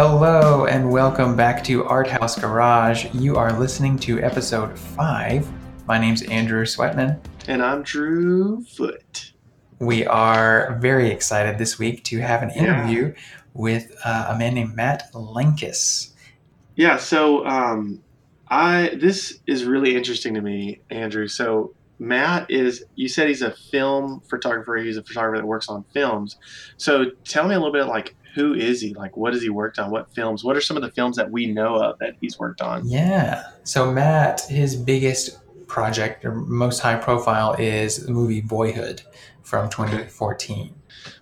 Hello and welcome back to Art House Garage. You are listening to episode five. My name's Andrew Sweatman. And I'm Drew Foot. We are very excited this week to have an Yeah. interview with uh, a man named Matt Lankes. Yeah, so um, I this is really interesting to me, Andrew. So Matt is you said he's a film photographer. He's a photographer that works on films. So tell me a little bit like who is he? Like what has he worked on? What films? What are some of the films that we know of that he's worked on? Yeah. So Matt, his biggest project or most high profile is the movie Boyhood from 2014.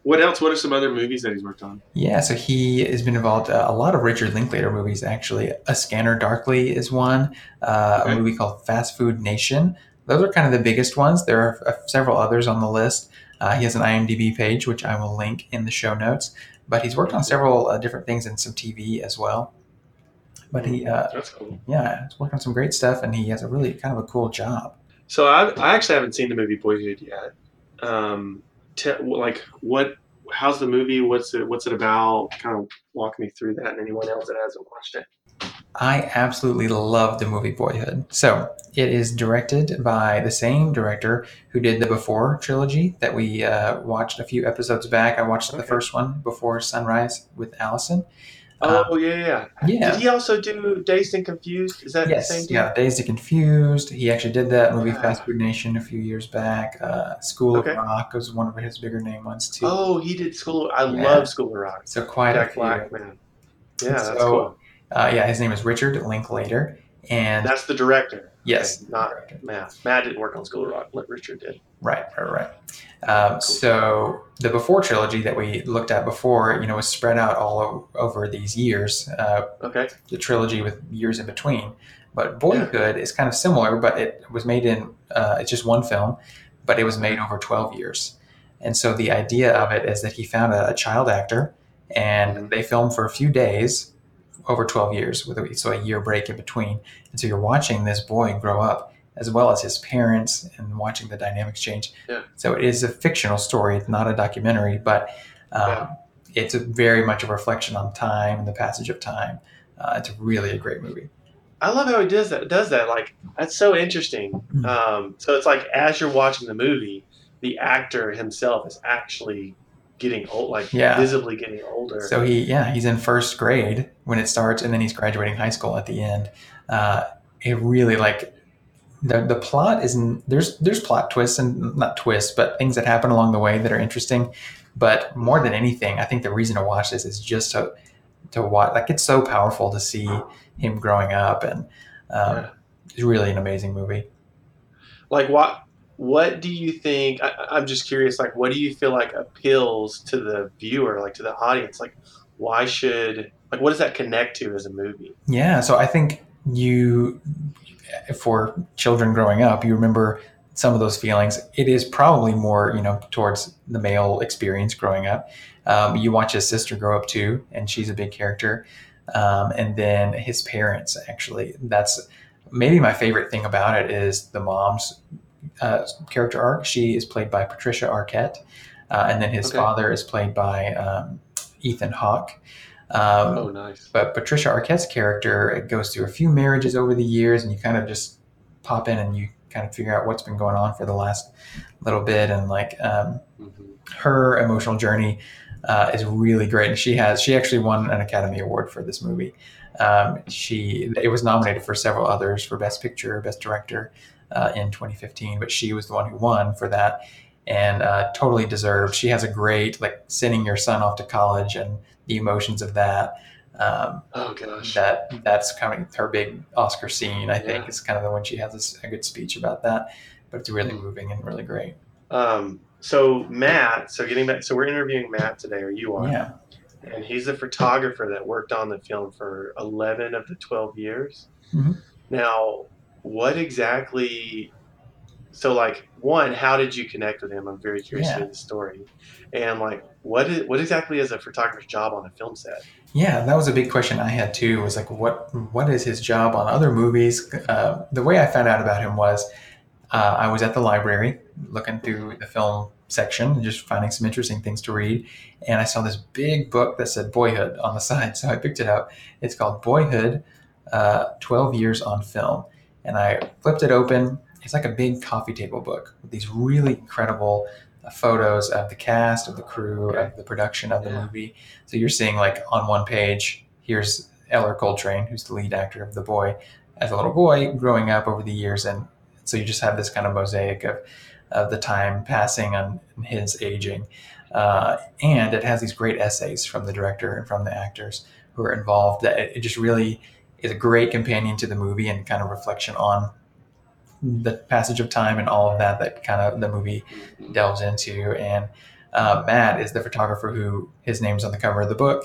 What else? What are some other movies that he's worked on? Yeah, so he has been involved uh, a lot of Richard Linklater movies. Actually, A Scanner Darkly is one. Uh, Okay. A movie called Fast Food Nation. Those are kind of the biggest ones. There are uh, several others on the list. Uh, he has an IMDb page, which I will link in the show notes. But he's worked on several uh, different things and some TV as well. But he, uh, That's cool. yeah, he's worked on some great stuff, and he has a really kind of a cool job. So I, I actually haven't seen the movie Boyhood yet. Um, te- like what? How's the movie? What's it? What's it about? Kind of walk me through that, and anyone else that hasn't watched it. I absolutely love the movie Boyhood. So it is directed by the same director who did the Before trilogy that we uh, watched a few episodes back. I watched the first one, Before Sunrise, with Allison. Oh yeah, yeah. yeah. Did he also do Dazed and Confused? Is that the same Yes, yeah, Dazed and Confused. He actually did that movie Yeah. Fast Food Nation a few years back. Uh, School Okay. of Rock was one of his bigger name ones too. Oh, he did School. I Yeah. love School of Rock. so quite a few. Black, man. Yeah, that's cool. Uh, yeah, his name is Richard Linklater, and That's the director. yes, Okay, not Matt. Matt didn't work on School of Rock. Like Richard did. Right, right, right. Um, so the Before trilogy that we looked at before, you know, was spread out all o- over these years. Uh, Okay. the trilogy with years in between. But Boyhood is kind of similar, but it was made in uh, it's just one film, but it was made over twelve years. And so the idea of it is that he found a, a child actor, and Mhm. they filmed for a few days over twelve years, with a, so a year break in between. And so you're watching this boy grow up as well as his parents and watching the dynamics change. Yeah. So it is a fictional story, it's not a documentary, but um, Yeah. it's a very much a reflection on time and the passage of time. Uh, it's really a great movie. I love how he does that. Does that like that's so interesting. Mhm. Um, so it's like as you're watching the movie, the actor himself is actually getting old, like Yeah. visibly getting older. So he, yeah, he's in first grade when it starts, and then he's graduating high school at the end. Uh, it really like the the plot isn't there's there's plot twists and not twists, but things that happen along the way that are interesting. But more than anything, I think the reason to watch this is just to to watch. Like it's so powerful to see him growing up, and um, Yeah. it's really an amazing movie. like what what do you think I, i'm just curious like what do you feel like appeals to the viewer like to the audience like why should like what does that connect to as a movie Yeah, so I think you, for children growing up, you remember some of those feelings. It is probably more, you know, towards the male experience growing up. Um, you watch his sister grow up too, and she's a big character. Um, and then his parents, actually, that's maybe my favorite thing about it is the mom's uh, character arc. She is played by Patricia Arquette, uh, and then his Okay. father is played by um, Ethan Hawke. Um, oh nice but Patricia Arquette's character it goes through a few marriages over the years, and you kind of just pop in and you kind of figure out what's been going on for the last little bit, and like um, Mhm. her emotional journey uh, is really great. And she has she actually won an Academy Award for this movie. Um, she it was nominated for several others for Best Picture, Best Director uh, in 2015, but she was the one who won for that, and uh, totally deserved. She has a great like sending your son off to college and the emotions of that. Um, oh gosh that that's kind of her big Oscar scene. I think Yeah. is kind of the one she has this, a good speech about that. But it's really Mm. moving and really great. um so matt so getting back so we're interviewing matt today or you are Yeah, and he's a photographer that worked on the film for 11 of the 12 years Mhm. now what exactly so like one how did you connect with him i'm very curious to Yeah. hear the story and like what is what exactly is a photographer's job on a film set yeah, that was a big question I had too. Was like, what what is his job on other movies? Uh, the way I found out about him was uh, I was at the library looking through the film section and just finding some interesting things to read. And I saw this big book that said Boyhood on the side. So I picked it up. It's called Boyhood uh, 12 Years on Film. And I flipped it open. It's like a big coffee table book with these really incredible uh, photos of the cast, of the crew, okay. of the production of the yeah. movie. So you're seeing, like, on one page, here's Ellar Coltrane, who's the lead actor of The Boy, as a little boy growing up over the years. And so you just have this kind of mosaic of, of the time passing on his aging. Uh, and it has these great essays from the director and from the actors who are involved that it, it just really is a great companion to the movie and kind of reflection on the passage of time and all of that that kind of the movie delves into. And uh, Matt is the photographer who his name's on the cover of the book.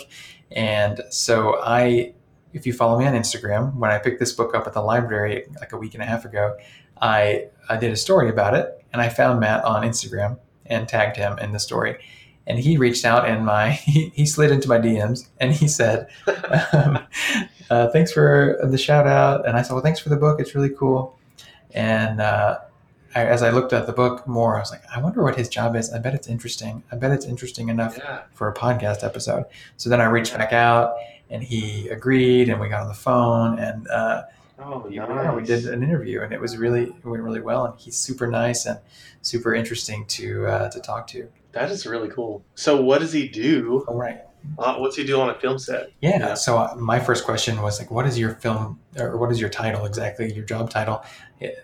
And so I, if you follow me on Instagram, when I picked this book up at the library like a week and a half ago, I, I did a story about it and I found Matt on Instagram and tagged him in the story. And he reached out and my he, he slid into my DMs and he said, um, uh, "Thanks for the shout out." And I said, "Well, thanks for the book. It's really cool." And uh, I, as I looked at the book more, I was like, "I wonder what his job is. I bet it's interesting. I bet it's interesting enough yeah. for a podcast episode." So then I reached back out and he agreed, and we got on the phone and. Uh, Oh, nice. yeah, we did an interview and it was really it went really well. And he's super nice and super interesting to uh, to talk to. That is really cool. So, what does he do? Oh, right. Uh, what's he do on a film set? Yeah. yeah. So uh, my first question was like, what is your film or what is your title exactly? Your job title?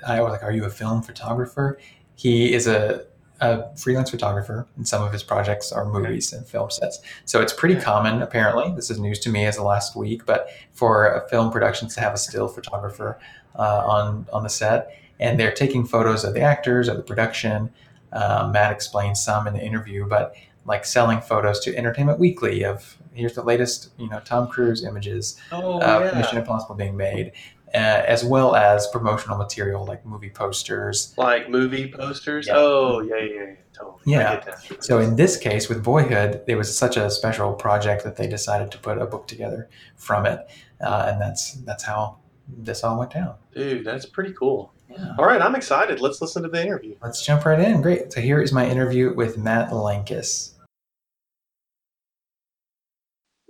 I was like, are you a film photographer? He is a a freelance photographer, and some of his projects are movies and film sets. So it's pretty common, apparently. This is news to me as of last week, but for a film productions to have a still photographer uh, on on the set, and they're taking photos of the actors of the production. Uh, Matt explained some in the interview, but like selling photos to Entertainment Weekly of here's the latest, you know, Tom Cruise images oh, of yeah. Mission Impossible being made, uh, as well as promotional material like movie posters. Like movie posters? Yeah. Oh, yeah, yeah, yeah. Totally. Yeah. So in this case, with Boyhood, it was such a special project that they decided to put a book together from it, uh, and that's that's how this all went down. Dude, that's pretty cool. Yeah. All right, I'm excited. Let's listen to the interview. Let's jump right in. Great. So here is my interview with Matt Lankes.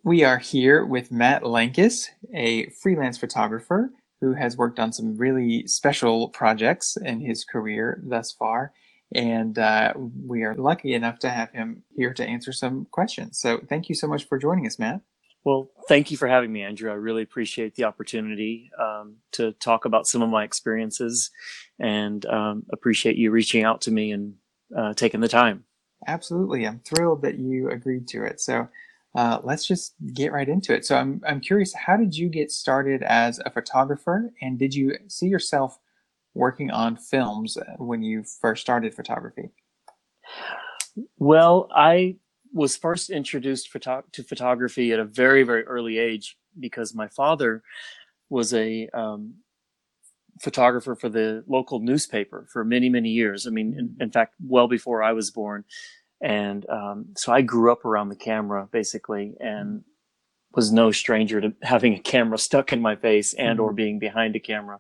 We are here with Matt Lankes, a freelance photographer who has worked on some really special projects in his career thus far. And uh, we are lucky enough to have him here to answer some questions. So thank you so much for joining us, Matt. Well, thank you for having me, Andrew. I really appreciate the opportunity um, to talk about some of my experiences and um, appreciate you reaching out to me and uh, taking the time. Absolutely. I'm thrilled that you agreed to it. So, uh, let's just get right into it. So I'm, I'm curious, how did you get started as a photographer? And did you see yourself working on films when you first started photography? Well, I was first introduced photo- to photography at a very, very early age because my father was a um, photographer for the local newspaper for many, many years. I mean, in, in fact, well before I was born. And um, so I grew up around the camera basically and was no stranger to having a camera stuck in my face and or mm-hmm. being behind a camera.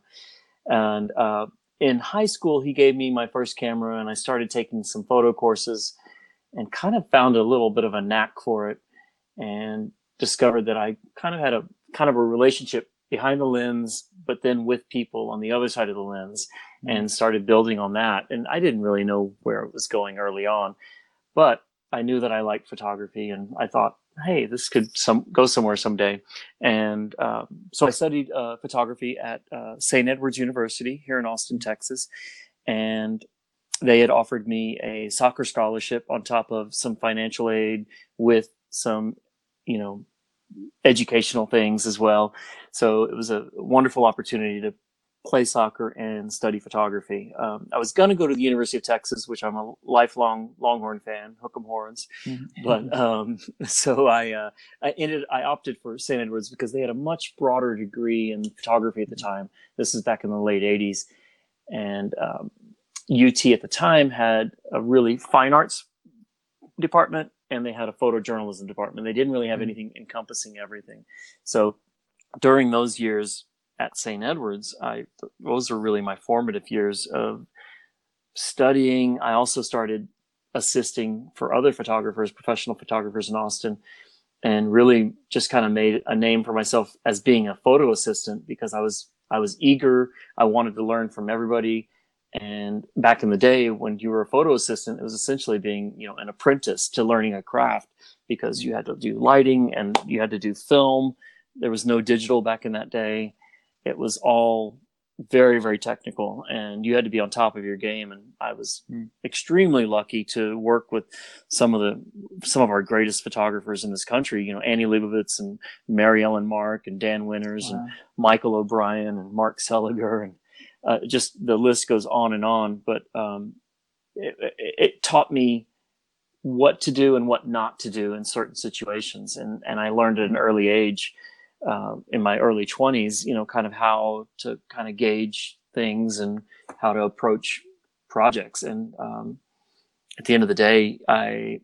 And uh, in high school, he gave me my first camera and I started taking some photo courses and kind of found a little bit of a knack for it and discovered that I kind of had a kind of a relationship behind the lens, but then with people on the other side of the lens mm-hmm. and started building on that. And I didn't really know where it was going early on. But I knew that I liked photography, and I thought, hey, this could some go somewhere someday. And um, so I studied uh, photography at uh, St. Edward's University here in Austin, Texas, and they had offered me a soccer scholarship on top of some financial aid with some, you know, educational things as well. So it was a wonderful opportunity to play soccer and study photography. Um, I was going to go to the University of Texas, which I'm a lifelong Longhorn fan, Hook'em Horns. Mm-hmm. But um, so I uh, I ended I opted for St. Edwards because they had a much broader degree in photography at the time. This is back in the late '80s, and um, UT at the time had a really fine arts department and they had a photojournalism department. They didn't really have mm-hmm. anything encompassing everything. So during those years, at St. Edwards, I those were really my formative years of studying, I also started assisting for other photographers, professional photographers in Austin, and really just kind of made a name for myself as being a photo assistant because I was I was eager. I wanted to learn from everybody. And back in the day, when you were a photo assistant, it was essentially being, you know, an apprentice to learning a craft because you had to do lighting and you had to do film. There was no digital back in that day. It was all very very technical and you had to be on top of your game and i was mm. extremely lucky to work with some of the some of our greatest photographers in this country you know annie leibovitz and mary ellen mark and dan winters wow. and michael o'brien and mark seliger and uh, just the list goes on and on but um, it, it, taught me what to do and what not to do in certain situations and and i learned at an early age uh, in my early 20s, you know, kind of how to kind of gauge things and how to approach projects. And um, at the end of the day, I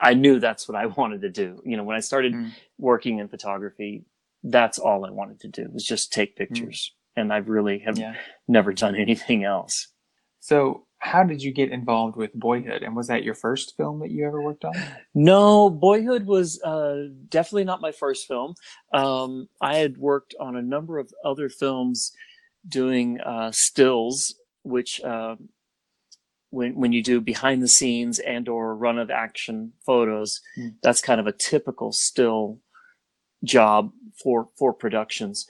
I knew that's what I wanted to do. You know, when I started mm. working in photography, that's all I wanted to do was just take mm. pictures. And I've really have yeah. never done anything else. So how did you get involved with Boyhood? And was that your first film that you ever worked on? No, Boyhood was uh, definitely not my first film. Um, I had worked on a number of other films doing uh, stills, which uh, when when you do behind the scenes and or run of action photos, mm. that's kind of a typical still job for for productions.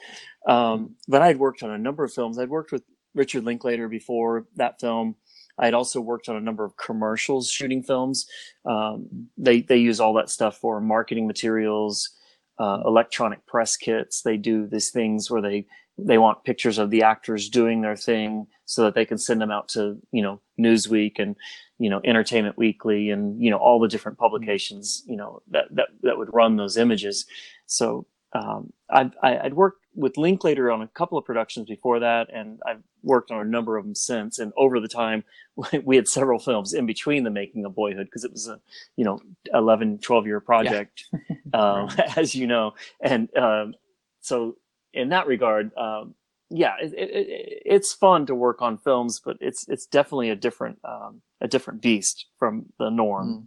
Um, but I had worked on a number of films. I'd worked with Richard Linklater before that film. I had also worked on a number of commercials shooting films. Um, they they use all that stuff for marketing materials, uh, electronic press kits. They do these things where they they want pictures of the actors doing their thing so that they can send them out to you know Newsweek and you know Entertainment Weekly and you know all the different publications you know that that that would run those images. So um, I'd, I'd worked with Linklater on a couple of productions before that, and I've worked on a number of them since. And over the time, we had several films in between the making of Boyhood because it was a, you know, 11, 12 year project, yeah. um, as you know. And um, so, in that regard, um, yeah, it, it, it's fun to work on films, but it's it's definitely a different um, a different beast from the norm. Mm.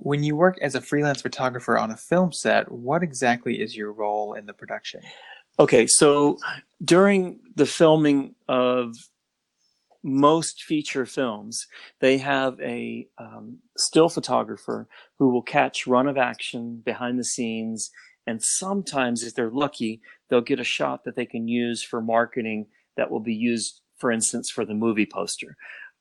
When you work as a freelance photographer on a film set, what exactly is your role in the production? Okay, so during the filming of most feature films, they have a um, still photographer who will catch run of action behind the scenes. And sometimes, if they're lucky, they'll get a shot that they can use for marketing that will be used, for instance, for the movie poster.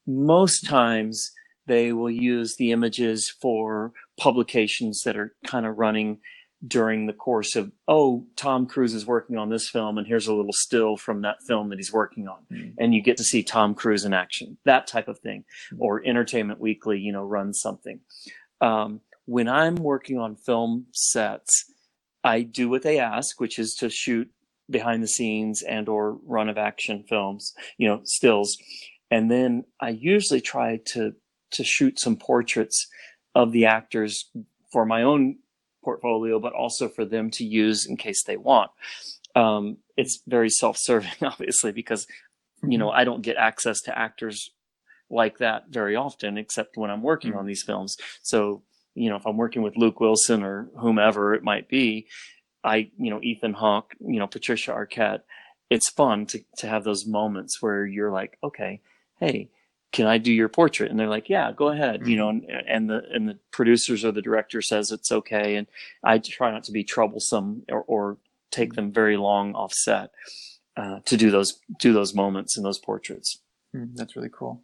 Most times, they will use the images for publications that are kind of running during the course of, oh, Tom Cruise is working on this film, and here's a little still from that film that he's working on. Mm. And you get to see Tom Cruise in action, that type of thing. Mm. Or Entertainment Weekly, you know, runs something. Um, when I'm working on film sets, I do what they ask, which is to shoot behind the scenes and or run of action films, you know, stills. And then I usually try to to shoot some portraits of the actors for my own portfolio, but also for them to use in case they want. Um, it's very self-serving, obviously, because you know mm-hmm. I don't get access to actors like that very often, except when I'm working mm-hmm. on these films. So you know, if I'm working with Luke Wilson or whomever it might be, I you know Ethan Hawke, you know Patricia Arquette. It's fun to to have those moments where you're like, okay, hey, can I do your portrait? And they're like, yeah, go ahead. Mm-hmm. You know, and, and, the and the producers or the director says it's okay. And I try not to be troublesome or, or take them very long off set uh, to do those do those moments and those portraits. Mm, that's really cool.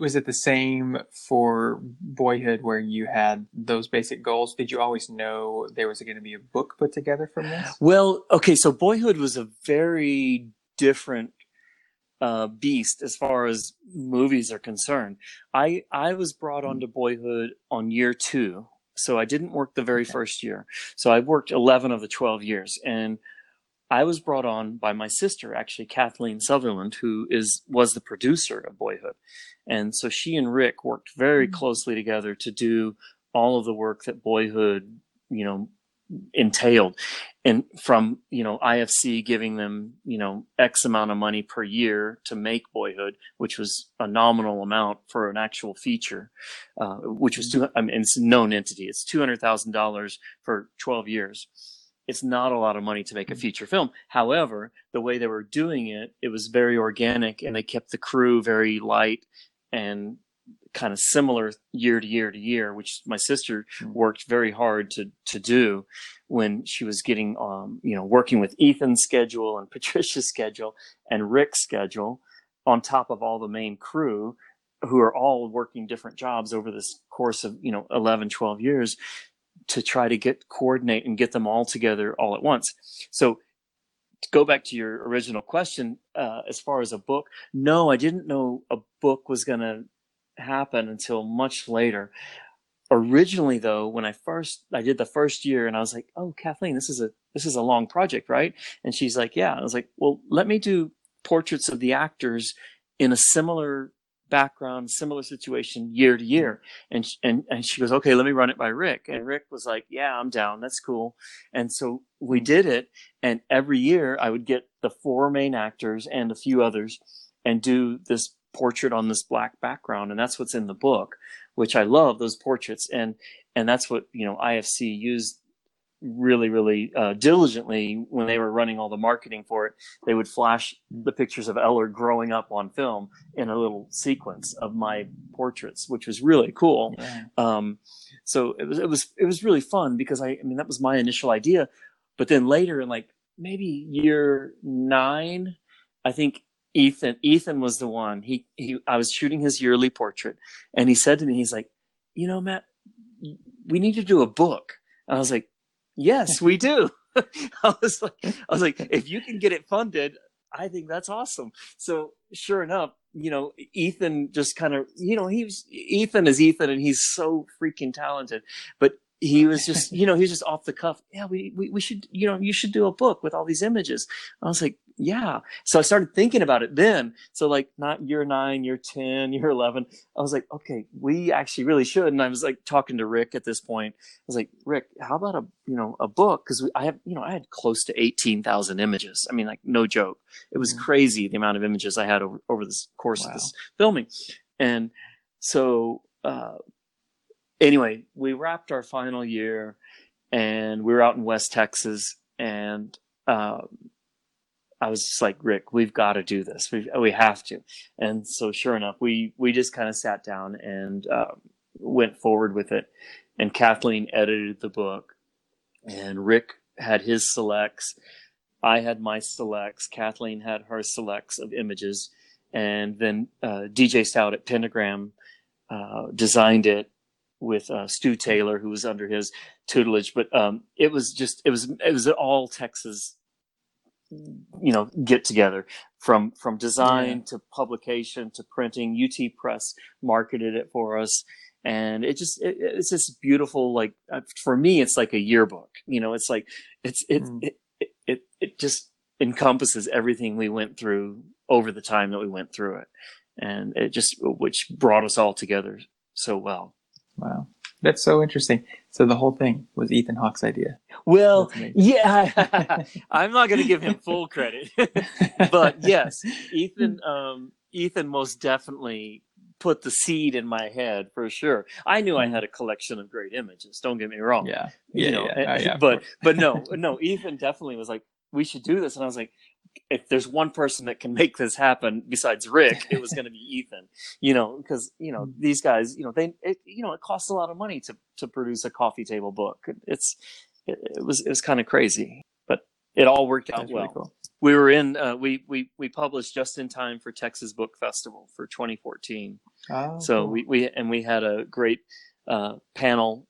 Was it the same for Boyhood, where you had those basic goals? Did you always know there was going to be a book put together from this? Well, okay, so Boyhood was a very different uh, beast as far as movies are concerned. I I was brought onto Boyhood on year two, so I didn't work the very okay. first year. So I worked eleven of the twelve years, and I was brought on by my sister, actually Kathleen Sutherland, who is was the producer of Boyhood, and so she and Rick worked very mm-hmm. closely together to do all of the work that Boyhood, you know, entailed. And from you know ifc giving them you know x amount of money per year to make boyhood which was a nominal amount for an actual feature uh, which was two i mean it's a known entity. It's $200000 for 12 years. It's not a lot of money to make a feature film. However the way they were doing it it was very organic and they kept the crew very light and kind of similar year to year to year, which my sister hmm. worked very hard to to do when she was getting um you know working with Ethan's schedule and Patricia's schedule and Rick's schedule on top of all the main crew who are all working different jobs over this course of you know 11 12 years to try to get coordinate and get them all together all at once so to go back to your original question uh, as far as a book no i didn't know a book was going to happen until much later. Originally, though, when I first I did the first year, and I was like, "Oh, Kathleen, this is a this is a long project, right?" And she's like, "Yeah." I was like, "Well, let me do portraits of the actors in a similar background, similar situation year to year. And, and, and she goes, okay, let me run it by Rick. And Rick was like, yeah, I'm down. That's cool. And so we did it. And every year I would get the four main actors and a few others and do this portrait on this black background and that's what's in the book which i love those portraits and and that's what you know ifc used really really uh, diligently when they were running all the marketing for it they would flash the pictures of ellar growing up on film in a little sequence of my portraits which was really cool yeah. um, so it was it was it was really fun because I, I mean that was my initial idea but then later in like maybe year nine i think Ethan, Ethan was the one. He, he, I was shooting his yearly portrait, and he said to me, he's like, you know, Matt, we need to do a book. And I was like, yes, we do. I was like, I was like, if you can get it funded, I think that's awesome. So sure enough, you know, Ethan just kind of, you know, he's Ethan is Ethan, and he's so freaking talented. But he was just, you know, he was just off the cuff. Yeah, we, we, we should, you know, you should do a book with all these images. I was like, yeah. So I started thinking about it then. So like not year nine, year 10, year 11, I was like, okay, we actually really should. And I was like talking to Rick at this point. I was like, Rick, how about a, you know, a book? Cause I have, you know, I had close to 18,000 images. I mean, like no joke. It was mm-hmm. crazy the amount of images I had over, over this course wow. of this filming. And so, uh, anyway, we wrapped our final year and we were out in West Texas and, um, I was just like, Rick, we've got to do this. We we have to. And so, sure enough, we we just kind of sat down and um, went forward with it. And Kathleen edited the book, and Rick had his selects. I had my selects. Kathleen had her selects of images, and then uh, DJ Stout at Pentagram uh, designed it with uh, Stu Taylor, who was under his tutelage. But um, it was just it was it was all Texas you know get together from from design yeah. to publication to printing. Ut press marketed it for us. And it just it, it's just beautiful like uh, for me it's like a yearbook you know it's like it's it, mm. it, it it it just encompasses everything we went through over the time that we went through it. And it just which brought us all together so well. Wow that's so interesting. So the whole thing was Ethan Hawke's idea. Well, yeah, I'm not going to give him full credit, but yes, Ethan, um, Ethan most definitely put the seed in my head for sure. I knew I had a collection of great images. Don't get me wrong. Yeah, yeah, you know, yeah, yeah, but but no, no. Ethan definitely was like, we should do this, and I was like, if there's one person that can make this happen besides Rick, it was going to be Ethan. You know, because you know these guys, you know, they, it, you know, it costs a lot of money to to produce a coffee table book. It's it, it was it was kind of crazy, but it all worked out That's well. Really cool. We were in uh, we we we published just in time for Texas Book Festival for 2014. Oh, so cool. we we and we had a great uh, panel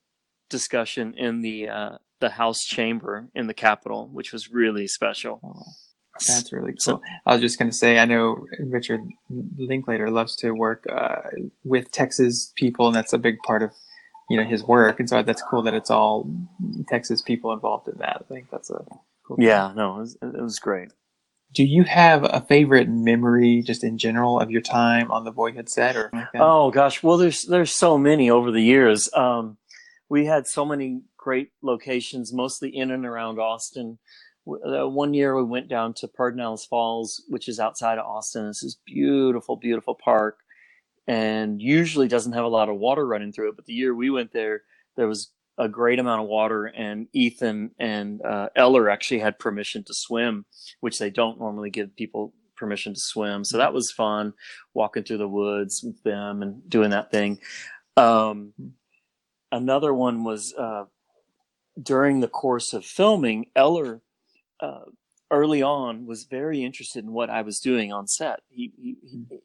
discussion in the uh, the House chamber in the Capitol, which was really special. Oh. That's really cool. So, I was just going to say, I know Richard Linklater loves to work uh, with Texas people, and that's a big part of you know his work. And so that's cool that it's all Texas people involved in that. I think that's a cool. Yeah, thing. no, it was, it was great. Do you have a favorite memory, just in general, of your time on the Boyhood set, or like oh gosh, well, there's there's so many over the years. Um, we had so many great locations, mostly in and around Austin. Uh, one year we went down to Pedernales Falls, which is outside of Austin. It's this beautiful, beautiful park, and usually doesn't have a lot of water running through it. But the year we went there, there was a great amount of water, and Ethan and uh, Ellar actually had permission to swim, which they don't normally give people permission to swim. So that was fun, walking through the woods with them and doing that thing. Um, another one was uh, during the course of filming, Ellar uh, early on was very interested in what I was doing on set. He, he,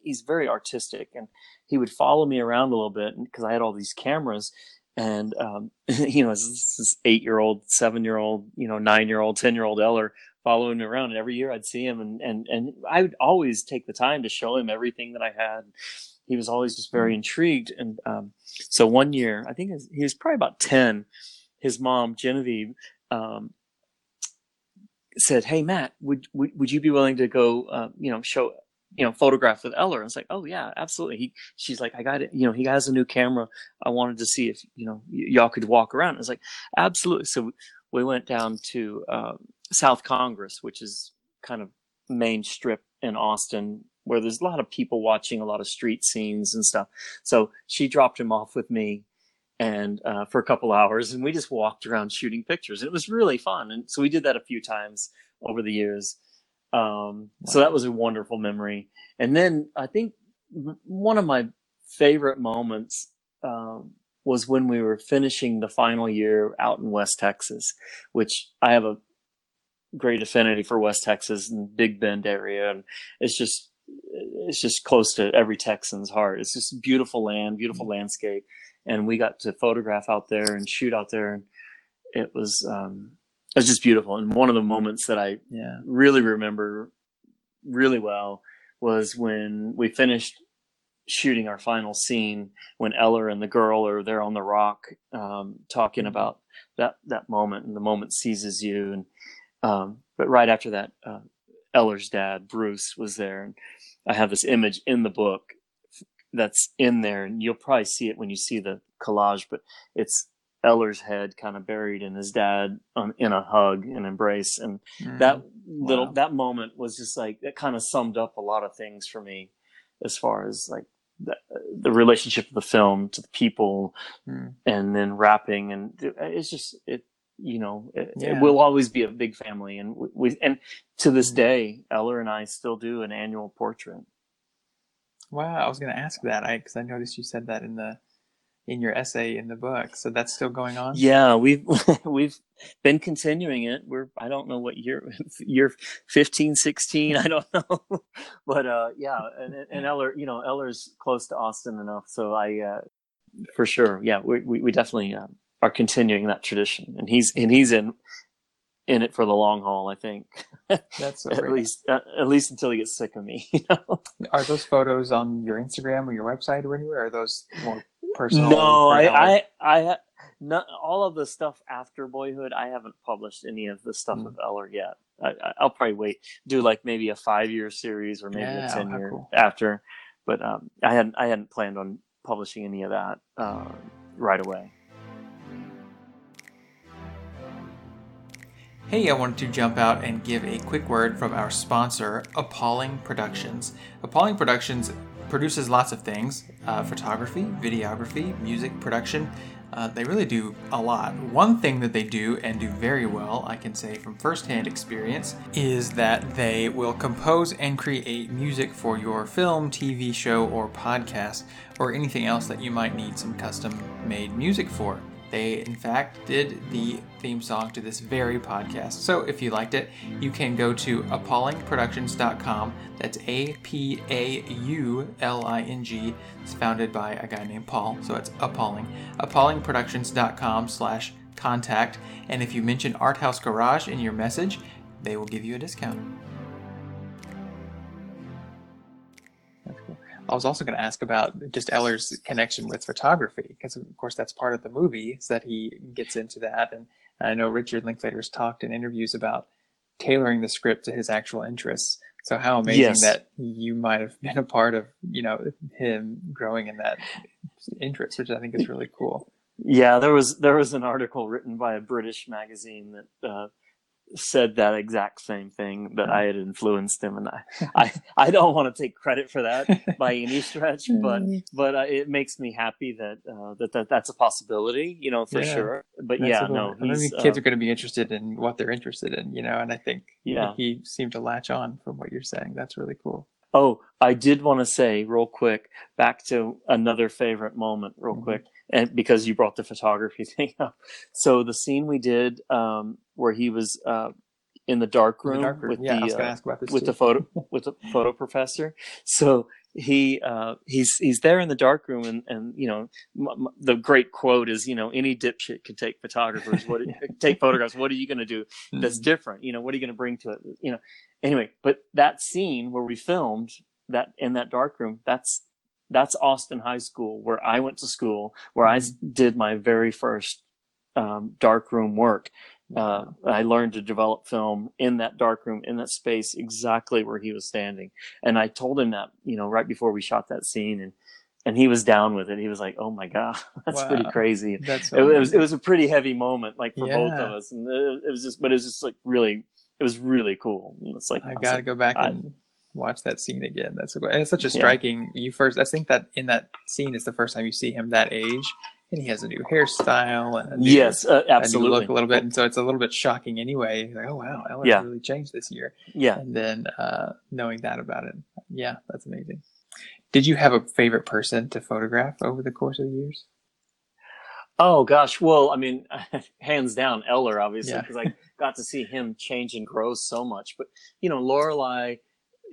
he's very artistic, and he would follow me around a little bit because I had all these cameras. And um, you know, this, is this eight-year-old, seven-year-old, you know, nine-year-old, ten-year-old Ellar following me around, and every year I'd see him, and and and I would always take the time to show him everything that I had. He was always just very mm-hmm. intrigued, and um, so one year, I think he was probably about ten. His mom, Genevieve, um, said, "Hey Matt, would would, would you be willing to go, uh, you know, show, you know, photograph with Ellar?" And it's like, "Oh yeah, absolutely." He, she's like, "I got it. You know, he has a new camera. I wanted to see if you know y- y'all could walk around." It's like, "Absolutely." So we went down to uh, South Congress, which is kind of main strip in Austin, where there's a lot of people watching, a lot of street scenes and stuff. So she dropped him off with me and uh, for a couple hours and we just walked around shooting pictures. It was really fun and so we did that a few times over the years. Um, wow. so that was a wonderful memory. And then i think one of my favorite moments um, was when we were finishing the final year out in west texas which i have a great affinity for west texas and big bend area and it's just it's just close to every texan's heart it's just beautiful land beautiful mm-hmm. landscape and we got to photograph out there and shoot out there, and it was um, it was just beautiful. And one of the moments that I yeah. really remember really well was when we finished shooting our final scene when Ellar and the girl are there on the rock um, talking mm-hmm. about that that moment and the moment seizes you and um, but right after that uh, Ellar's dad Bruce was there and I have this image in the book that's in there, and you'll probably see it when you see the collage. But it's Ellar's head kind of buried in his dad um, in a hug and embrace, and mm. that little wow. that moment was just like it kind of summed up a lot of things for me, as far as like the, the relationship of the film to the people, mm. and then wrapping, and it's just it you know it, yeah. it, will always be a big family and we and to this mm. day ellar and i still do an annual portrait Wow, I was going to ask that. I because I noticed you said that in the in your essay in the book. So that's still going on. Yeah, we've we've been continuing it. We're I don't know what year year 15, 16, I don't know, but uh, yeah, and, and Ellar, you know, Ellar's close to Austin enough, so I uh, for sure, yeah, we we, we definitely uh, are continuing that tradition, and he's and he's in in it for the long haul. I think. That's so at least uh, at least until he gets sick of me. You know? Are those photos on your Instagram or your website or anywhere? Are those more personal? No, I, I, I, not all of the stuff after Boyhood. I haven't published any of the stuff mm. with Ellar yet. I, will probably wait, do like maybe a five year series or maybe yeah, a ten year cool. after. But um, I hadn't I hadn't planned on publishing any of that uh, right away. Hey, I wanted to jump out and give a quick word from our sponsor, Apauling Productions. Apauling Productions produces lots of things uh, photography, videography, music production. Uh, they really do a lot. One thing that they do and do very well, I can say from firsthand experience, is that they will compose and create music for your film, TV show, or podcast, or anything else that you might need some custom made music for. They, in fact, did the theme song to this very podcast. So if you liked it, you can go to apaulingproductions.com. That's A P A U L I N G. It's founded by a guy named Paul, so it's appalling. apaulingproductions.com slash contact. And if you mention Art House Garage in your message, they will give you a discount. I was also going to ask about just Ellar's connection with photography, because of course that's part of the movie, is that he gets into that. And I know Richard Linklater's talked in interviews about tailoring the script to his actual interests. So how amazing yes. that you might have been a part of, you know, him growing in that interest, which I think is really cool. Yeah, there was there was an article written by a British magazine that uh, said that exact same thing that I had influenced him, and I I, I don't want to take credit for that by any stretch, but but uh, it makes me happy that, uh, that that that's a possibility, you know, for Yeah. sure. But yeah, no. I mean, kids uh, are going to be interested in what they're interested in, you know, and I think Yeah. he seemed to latch on from what you're saying. That's really cool. Oh, I did want to say real quick back to another favorite moment, real Mhm. quick, and because you brought the photography thing up. So the scene we did um, where he was uh, in the dark the room, dark room. with yeah, the uh, ask about this with too. the photo with the photo professor. So he uh, he's he's there in the dark room, and and you know m- m- the great quote is you know any dipshit can take photographers. What take photographs? What are you going to do? that's Mhm. different. You know, what are you going to bring to it? You know, anyway, but that scene where we filmed that in that dark room, that's that's Austin High School where I went to school, where I did my very first um, dark room work. Uh, I learned to develop film in that darkroom, in that space, exactly where he was standing. And I told him that, you know, right before we shot that scene, and and he was down with it. He was like, "Oh my god, that's pretty crazy." That's it, it was it was a pretty heavy moment like for both of us and it, it was just but it was just like really it was really cool it's like I was got to like, go back I- and watch that scene again. That's it's such a Yeah. striking. You first, I think that in that scene is the first time you see him that age, and he has a new hairstyle and a new, yes uh, a absolutely look a little bit, and so it's a little bit shocking anyway. Like, oh wow, Ellar's Yeah. really changed this year. yeah And then uh, knowing that about it, yeah, that's amazing. Did you have a favorite person to photograph over the course of the years? oh gosh well i mean hands down ellar obviously Yeah. because i got to see him change and grow so much but you know lorelei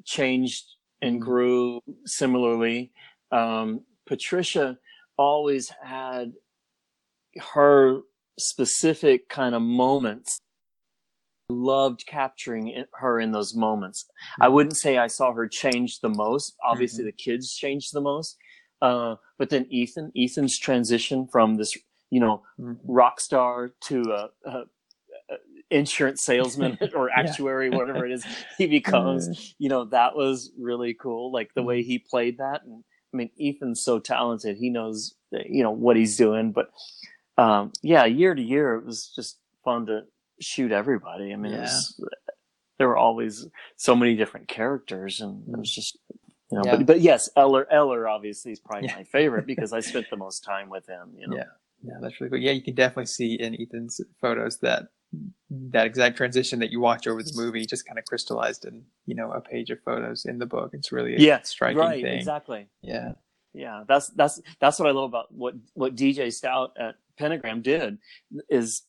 changed and Mhm. grew similarly. Um, patricia always had her specific kind of moments. Loved capturing her in those moments. I wouldn't say i saw her change the most. Obviously the kids changed the most. Uh, but then ethan ethan's transition from this you know Mhm. rock star to a, a insurance salesman or Yeah. actuary whatever it is he becomes mm. you know that was really cool like the way mm. he played that and i mean ethan's so talented he knows you know what he's doing but um yeah year to year it was just fun to shoot everybody i mean it Yeah. was, there were always so many different characters and it was mm. just you know Yeah. but, but yes ellar ellar obviously is probably Yeah. my favorite because i spent the most time with him you know Yeah. Yeah, that's really cool. Yeah, you can definitely see in Ethan's photos that that exact transition that you watch over the movie just kind of crystallized in you know a page of photos in the book. It's really a Yeah, striking right thing. exactly Yeah, Yeah, that's that's that's what I love about what what DJ Stout at Pentagram did is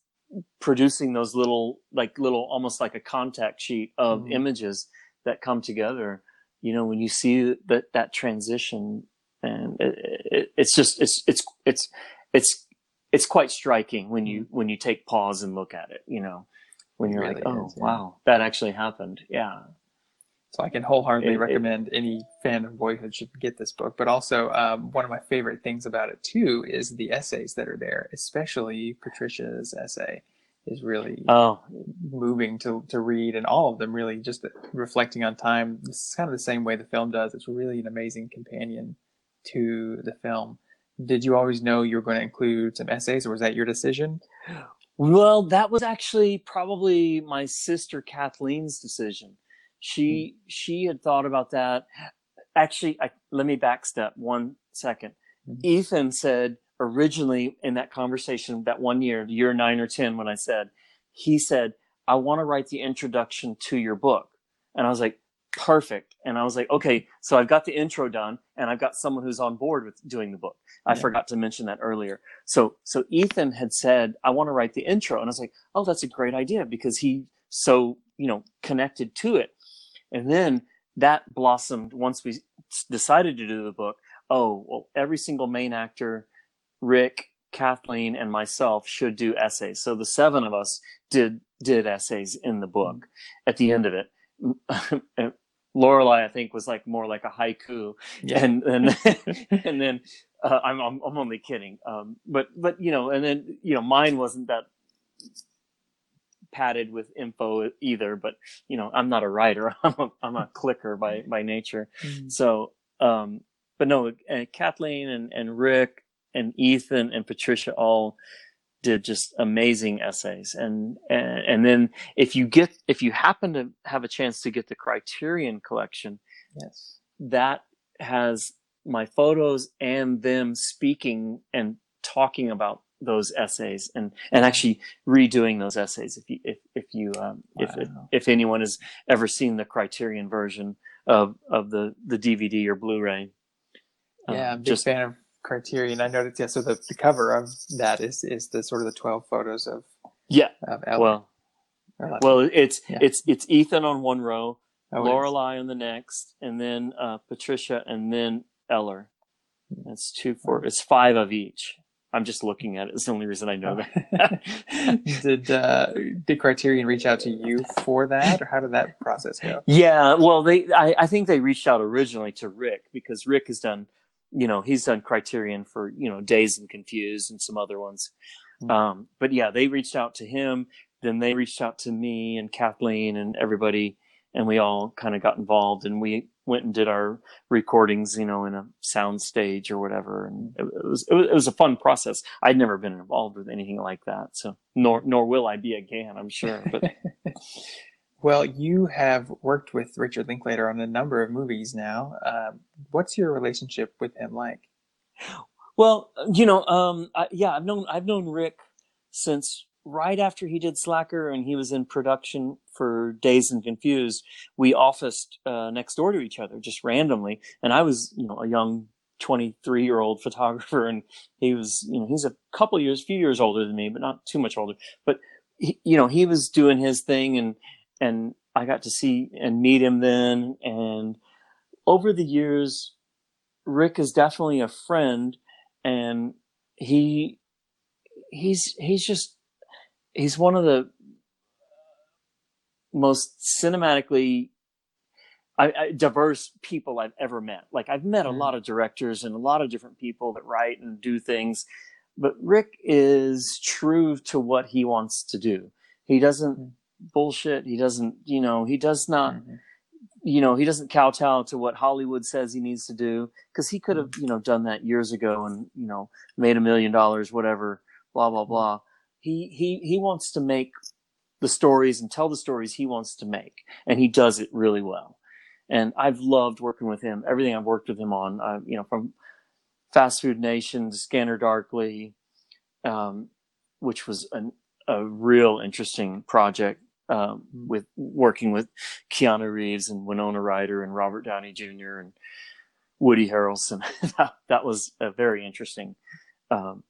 producing those little like little almost like a contact sheet of Mhm. images that come together. You know, when you see that that transition, and it, it, it's just it's it's it's it's it's quite striking when you when you take pause and look at it. You know, when you're really like, oh is, yeah. wow, that actually happened. Yeah, so I can wholeheartedly It- it- recommend any fan of Boyhood should get this book. But also, um, one of my favorite things about it too is the essays that are there, especially Patricia's essay is really oh moving to, to read and all of them really just reflecting on time this is kind of the same way the film does it's really an amazing companion to the film did you always know you were going to include some essays or was that your decision Well, that was actually probably my sister Kathleen's decision. She she had thought about that. Actually, I, let me backstep one second. Mhm. Ethan said originally in that conversation that one year, year nine or ten, when I said, he said, "I want to write the introduction to your book," and I was like, "Perfect." And I was like, "Okay, so I've got the intro done, and I've got someone who's on board with doing the book." I Yeah. forgot to mention that earlier. So so Ethan had said, I want to write the intro. And I was like, oh, that's a great idea because he so, you know, connected to it. And then that blossomed once we decided to do the book. Oh, well, every single main actor, Rick, Kathleen, and myself should do essays. So the seven of us did did essays in the book mm. at the end of it. And Lorelei, I think, was like more like a haiku yeah and and and then uh, I'm, I'm I'm only kidding. Um, but but you know, and then you know, mine wasn't that padded with info either. But you know, I'm not a writer. I'm a I'm a clicker by by nature. Mhm. So, um, but no, uh, Kathleen and and Rick and Ethan and Patricia all did just amazing essays. And, and, and then if you get, if you happen to have a chance to get the Criterion collection, Yes. that has my photos and them speaking and talking about those essays and and actually redoing those essays if you if if you um, if Wow. if anyone has ever seen the criterion version of of the the dvd or blu-ray um, Yeah, I'm a big just fan of Criterion. I noticed, yeah. So the, the cover of that is is the sort of the twelve photos of yeah of Ellar. well well it's Yeah. it's it's ethan on one row oh, lorelei on the next and then uh patricia and then ellar that's two four it's five of each i'm just looking at it it's the only reason i know that did uh, did Criterion reach out to you for that, or how did that process go? Yeah, well, they I, I think they reached out originally to Rick because Rick has done, you know, he's done Criterion for you know Dazed and Confused and some other ones. Mm. Um, but yeah, they reached out to him. Then they reached out to me and Kathleen and everybody, and we all kind of got involved and we went and did our recordings, you know, in a sound stage or whatever. And it, it was it was it was a fun process. I'd never been involved with anything like that, so nor nor will I be again, I'm sure. But Well, you have worked with Richard Linklater on a number of movies now. Um, what's your relationship with him like? Well, you know, um, I, yeah, I've known I've known Rick since right after he did Slacker and he was in production for Dazed and Confused. We officed uh, next door to each other just randomly, and I was, you know, a young 23 year old photographer, and he was, you know, he's a couple years, few years older than me, but not too much older. But he, you know, he was doing his thing, and and I got to see and meet him then, and over the years, Rick is definitely a friend and he he's he's just he's one of the most cinematically I, I, diverse people I've ever met. Like I've met a Mm. lot of directors and a lot of different people that write and do things, but Rick is true to what he wants to do. He doesn't Mm. Bullshit. He doesn't, you know, he does not Mhm. you know, he doesn't kowtow to what Hollywood says he needs to do because he could have, Mm-hmm. you know, done that years ago and, you know, made a million dollars, whatever, blah, Mm-hmm. blah, blah. He, he, he wants to make the stories and tell the stories he wants to make. And he does it really well. And I've loved working with him. Everything I've worked with him on, uh, you know, from Fast Food Nation to Scanner Darkly, um, which was an, a real interesting project um, Mm. with working with Keanu Reeves and Winona Ryder and Robert Downey Jr. and Woody Harrelson. that, that was a very interesting um,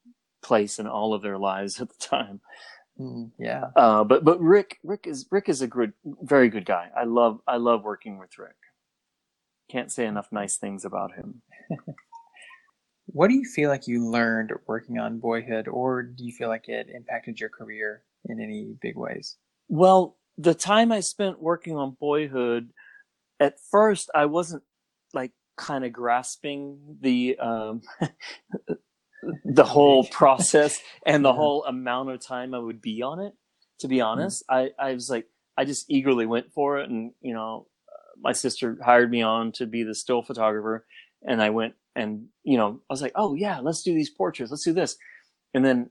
place in all of their lives at the time. Mm, yeah. Uh, but but Rick Rick is Rick is a good, very good guy. I love I love working with Rick. Can't say enough nice things about him. What do you feel like you learned working on Boyhood, or do you feel like it impacted your career in any big ways? Well, the time I spent working on Boyhood, at first I wasn't like kind of grasping the um, the whole process and the Yeah. whole amount of time I would be on it. To be honest, I I was like I just eagerly went for it, and you know, my sister hired me on to be the still photographer, and I went and you know I was like, oh yeah, let's do these portraits, let's do this, and then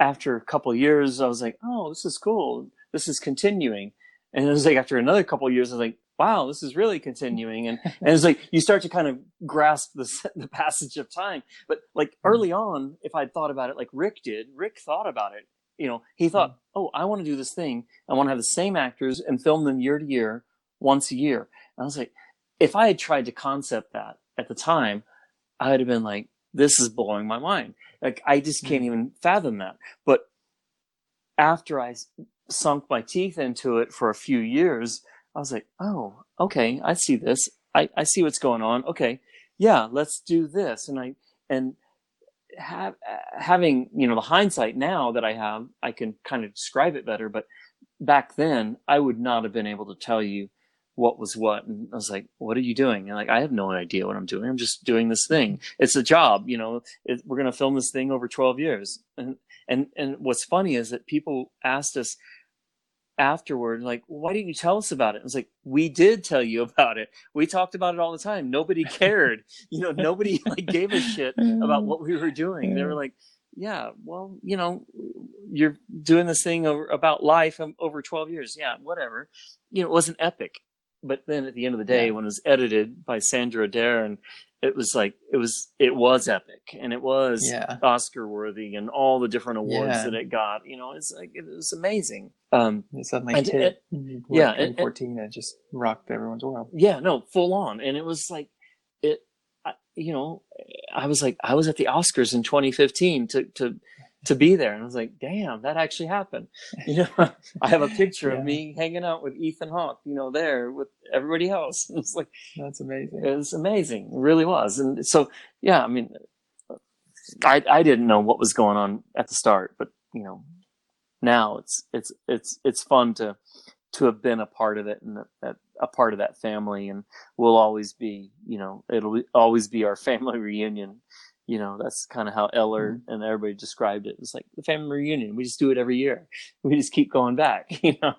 after a couple of years, I was like, oh, this is cool this is continuing. And it was like after another couple of years, I was like, wow, this is really continuing. And, and it's like you start to kind of grasp the, the passage of time. But like hmm. early on, if I'd thought about it like Rick did, Rick thought about it. You know, he thought, hmm. oh, I want to do this thing. I want to have the same actors and film them year to year, once a year. And I was like, if I had tried to concept that at the time, I would have been like, this is blowing my mind. Like, I just hmm. can't even fathom that. But after I sunk my teeth into it for a few years, I was like, oh, okay, I see this. I, I see what's going on. Okay, yeah, let's do this. And I and have having you know the hindsight now that I have, I can kind of describe it better. But back then, I would not have been able to tell you what was what. And I was like, what are you doing? And like, I have no idea what I'm doing. I'm just doing this thing. It's a job, you know. It, we're gonna film this thing over 12 years. And and and what's funny is that people asked us afterward like why didn't you tell us about it? I was like we did tell you about it. We talked about it all the time. Nobody cared. You know nobody like gave a shit about mm. what we were doing. They were like yeah well you know you're doing this thing over, about life um, over 12 years. Yeah whatever. You know it wasn't epic but then at the end of the day yeah. when it was edited by sandra adair and it was like it was it was epic and it was yeah. Oscar worthy and all the different awards yeah. that it got. You know, it's like it was amazing. Um, it suddenly and, hit. And, yeah, in fourteen, it just rocked everyone's world. Yeah, no, full on, and it was like it. I, you know, I was like I was at the Oscars in 2015 to to to be there. And I was like, damn, that actually happened. You know, I have a picture yeah. of me hanging out with Ethan Hawke, you know, there with everybody else. It's like, that's amazing. It was amazing. It really was. And so, yeah, I mean, I, I didn't know what was going on at the start, but you know, now it's, it's, it's, it's fun to, to have been a part of it and that, a part of that family and we'll always be, you know, it'll always be our family reunion you know that's kind of how Ellar mm-hmm. and everybody described it. It's like the family reunion. We just do it every year. We just keep going back. You know,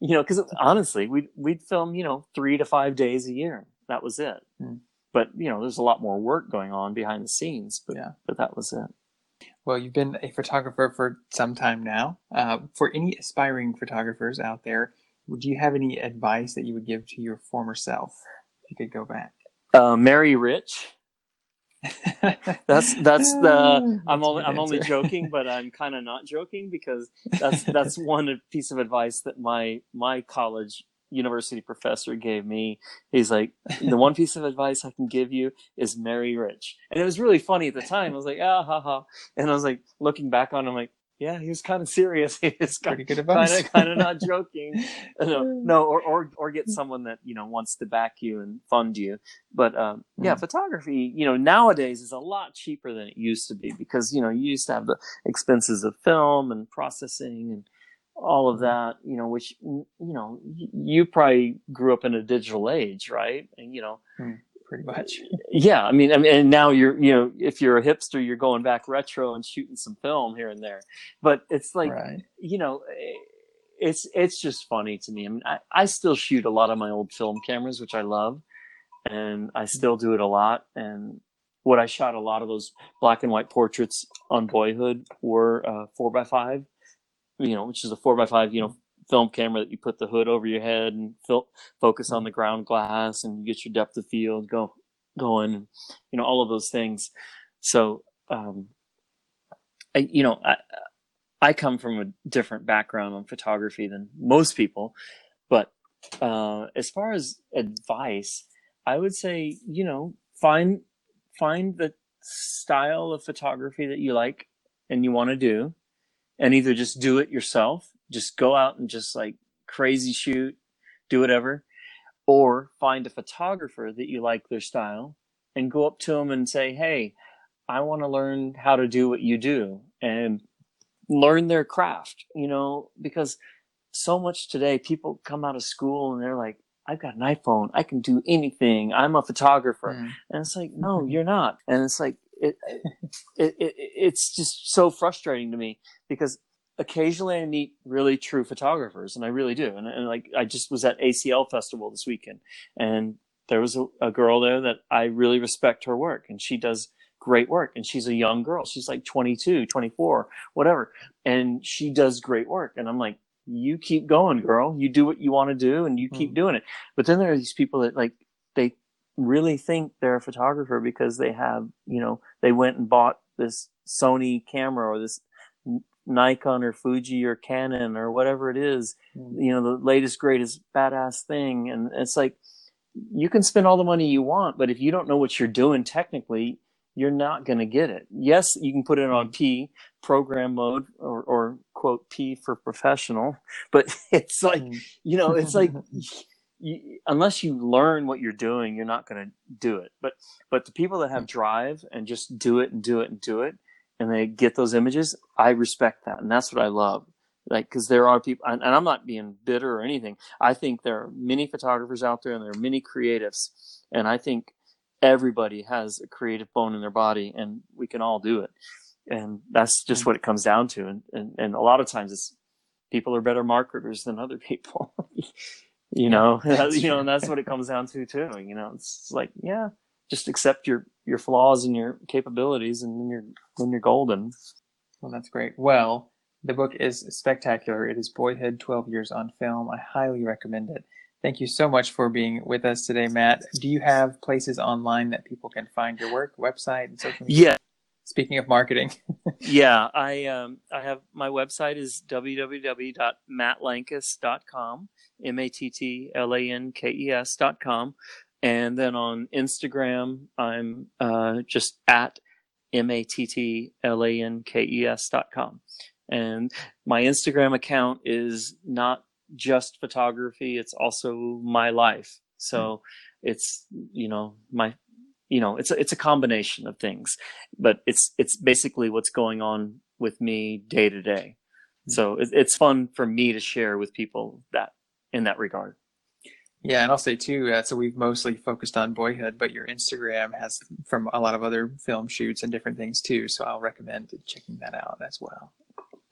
you know, because honestly, we we'd film you know three to five days a year. That was it. Mm-hmm. But you know, there's a lot more work going on behind the scenes. But yeah, but that was it. Well, you've been a photographer for some time now. Uh, for any aspiring photographers out there, would you have any advice that you would give to your former self if you could go back? Uh, marry rich that's that's the I'm only I'm only joking, but I'm kind of not joking because that's that's one piece of advice that my my college university professor gave me. He's like, the one piece of advice I can give you is marry rich, and it was really funny at the time. I was like, ah ha ha, and I was like looking back on, it, I'm like, yeah, he was kind of serious. He was pretty good advice. Kind of, kind of not joking. no, no, or, or, or get someone that you know wants to back you and fund you. But um, yeah, mm. photography, you know, nowadays is a lot cheaper than it used to be because you know you used to have the expenses of film and processing and all of that. You know, which you know you probably grew up in a digital age, right? And you know. Mm pretty much. Yeah, I mean, I mean, and now you're, you know, if you're a hipster, you're going back retro and shooting some film here and there. But it's like, right. you know, it's it's just funny to me. I mean, I, I still shoot a lot of my old film cameras, which I love, and I still do it a lot. And what I shot a lot of those black and white portraits on Boyhood were uh, four by five, you know, which is a four by five, you know, film camera that you put the hood over your head and fil- focus on the ground glass and get your depth of field go going you know all of those things. So um I, you know I I come from a different background on photography than most people but uh as far as advice I would say you know find find the style of photography that you like and you want to do and either just do it yourself just go out and just like crazy shoot, do whatever, or find a photographer that you like their style and go up to them and say, Hey, I want to learn how to do what you do and learn their craft, you know, because so much today people come out of school and they're like, I've got an iPhone. I can do anything. I'm a photographer. Mm. And it's like, no, you're not. And it's like, it, it, it, it's just so frustrating to me because occasionally I meet really true photographers, and I really do. And, and like I just was at ACL Festival this weekend, and there was a, a, girl there that I really respect her work, and she does great work. And she's a young girl; she's like 22, 24, whatever, and she does great work. And I'm like, you keep going, girl. You do what you want to do, and you keep mm. doing it. But then there are these people that like they really think they're a photographer because they have, you know, they went and bought this Sony camera or this Nikon or Fuji or Canon or whatever it is, mm. you know, the latest, greatest, badass thing. And it's like, you can spend all the money you want, but if you don't know what you're doing technically, you're not going to get it. Yes, you can put it on P program mode or, or quote P for professional, but it's like, mm. you know, it's like, you, unless you learn what you're doing, you're not going to do it. But, but the people that have drive and just do it and do it and do it, and they get those images, I respect that. And that's what I love. Like, cause there are people, and, I'm not being bitter or anything. I think there are many photographers out there and there are many creatives. And I think everybody has a creative bone in their body and we can all do it. And that's just what it comes down to. And, and, and a lot of times it's, people are better marketers than other people. you know, you know, and that's what it comes down to too. You know, it's like, yeah, just accept your your flaws and your capabilities, and then you're then you're golden. Well, that's great. Well, the book is spectacular. It is Boyhood 12 Years on Film. I highly recommend it. Thank you so much for being with us today, Matt. Do you have places online that people can find your work, website, and social media? Yeah. Speaking of marketing. yeah, I um, I have my website is www.mattlankes.com, M A T T L A N K E S.com. And then on Instagram, I'm uh, just at M A T T L A N K E S dot com. And my Instagram account is not just photography, it's also my life. So mm-hmm. it's, you know, my, you know, it's a, it's a combination of things, but it's, it's basically what's going on with me day to day. Mm-hmm. So it, it's fun for me to share with people that in that regard. Yeah, and I'll say too. Uh, so we've mostly focused on Boyhood, but your Instagram has from a lot of other film shoots and different things too. So I'll recommend checking that out as well.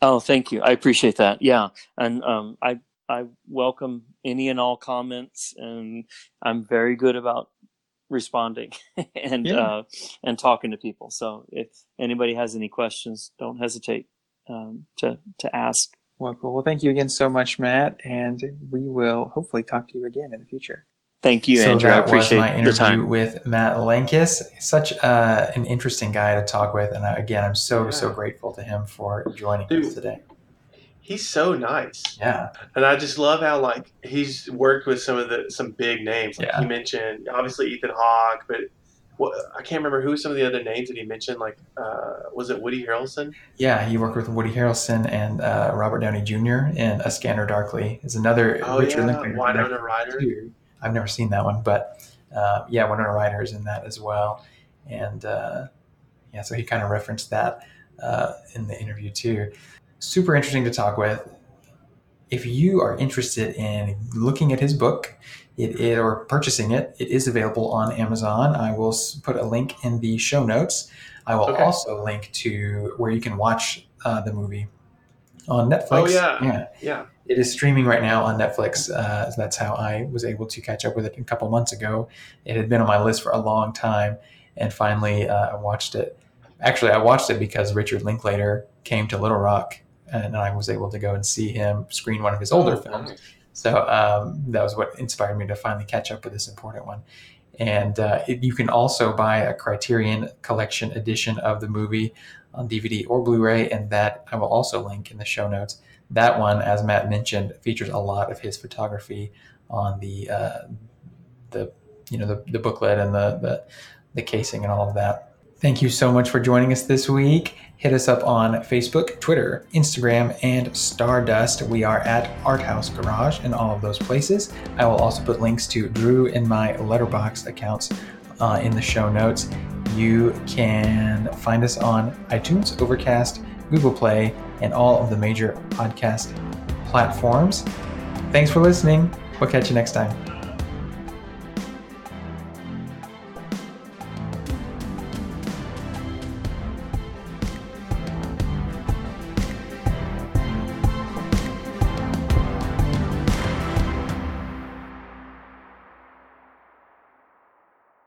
Oh, thank you. I appreciate that. Yeah, and um, I I welcome any and all comments, and I'm very good about responding and yeah. uh, and talking to people. So if anybody has any questions, don't hesitate um, to to ask. Well. Well, thank you again so much, Matt, and we will hopefully talk to you again in the future. Thank you, so Andrew. That I appreciate was my interview with Matt Lankes. Such uh, an interesting guy to talk with, and again, I'm so yeah. so grateful to him for joining Dude, us today. He's so nice. Yeah, and I just love how like he's worked with some of the some big names. Like yeah. he mentioned obviously Ethan Hawke, but what, I can't remember who some of the other names that he mentioned. Like, uh, was it Woody Harrelson? Yeah, he worked with Woody Harrelson and uh, Robert Downey Jr. in A Scanner Darkly. Is another oh, Richard yeah. Linklater. Winona Ryder. I've never seen that one, but uh, yeah, Winona Ryder is in that as well. And uh, yeah, so he kind of referenced that uh, in the interview too. Super interesting to talk with. If you are interested in looking at his book, it, it, or purchasing it, it is available on Amazon. I will put a link in the show notes. I will okay. also link to where you can watch uh, the movie on Netflix. Oh yeah, yeah, yeah. It is streaming right now on Netflix. Uh, that's how I was able to catch up with it a couple months ago. It had been on my list for a long time, and finally uh, I watched it. Actually, I watched it because Richard Linklater came to Little Rock, and I was able to go and see him screen one of his older oh, films. Nice so um, that was what inspired me to finally catch up with this important one. And uh, it, you can also buy a Criterion Collection edition of the movie on DVD or Blu-ray, and that I will also link in the show notes. That one, as Matt mentioned, features a lot of his photography on the uh, the you know the, the booklet and the, the the casing and all of that. Thank you so much for joining us this week. Hit us up on Facebook, Twitter, Instagram, and Stardust. We are at Art House Garage in all of those places. I will also put links to Drew and my Letterboxd accounts uh, in the show notes. You can find us on iTunes, Overcast, Google Play, and all of the major podcast platforms. Thanks for listening. We'll catch you next time.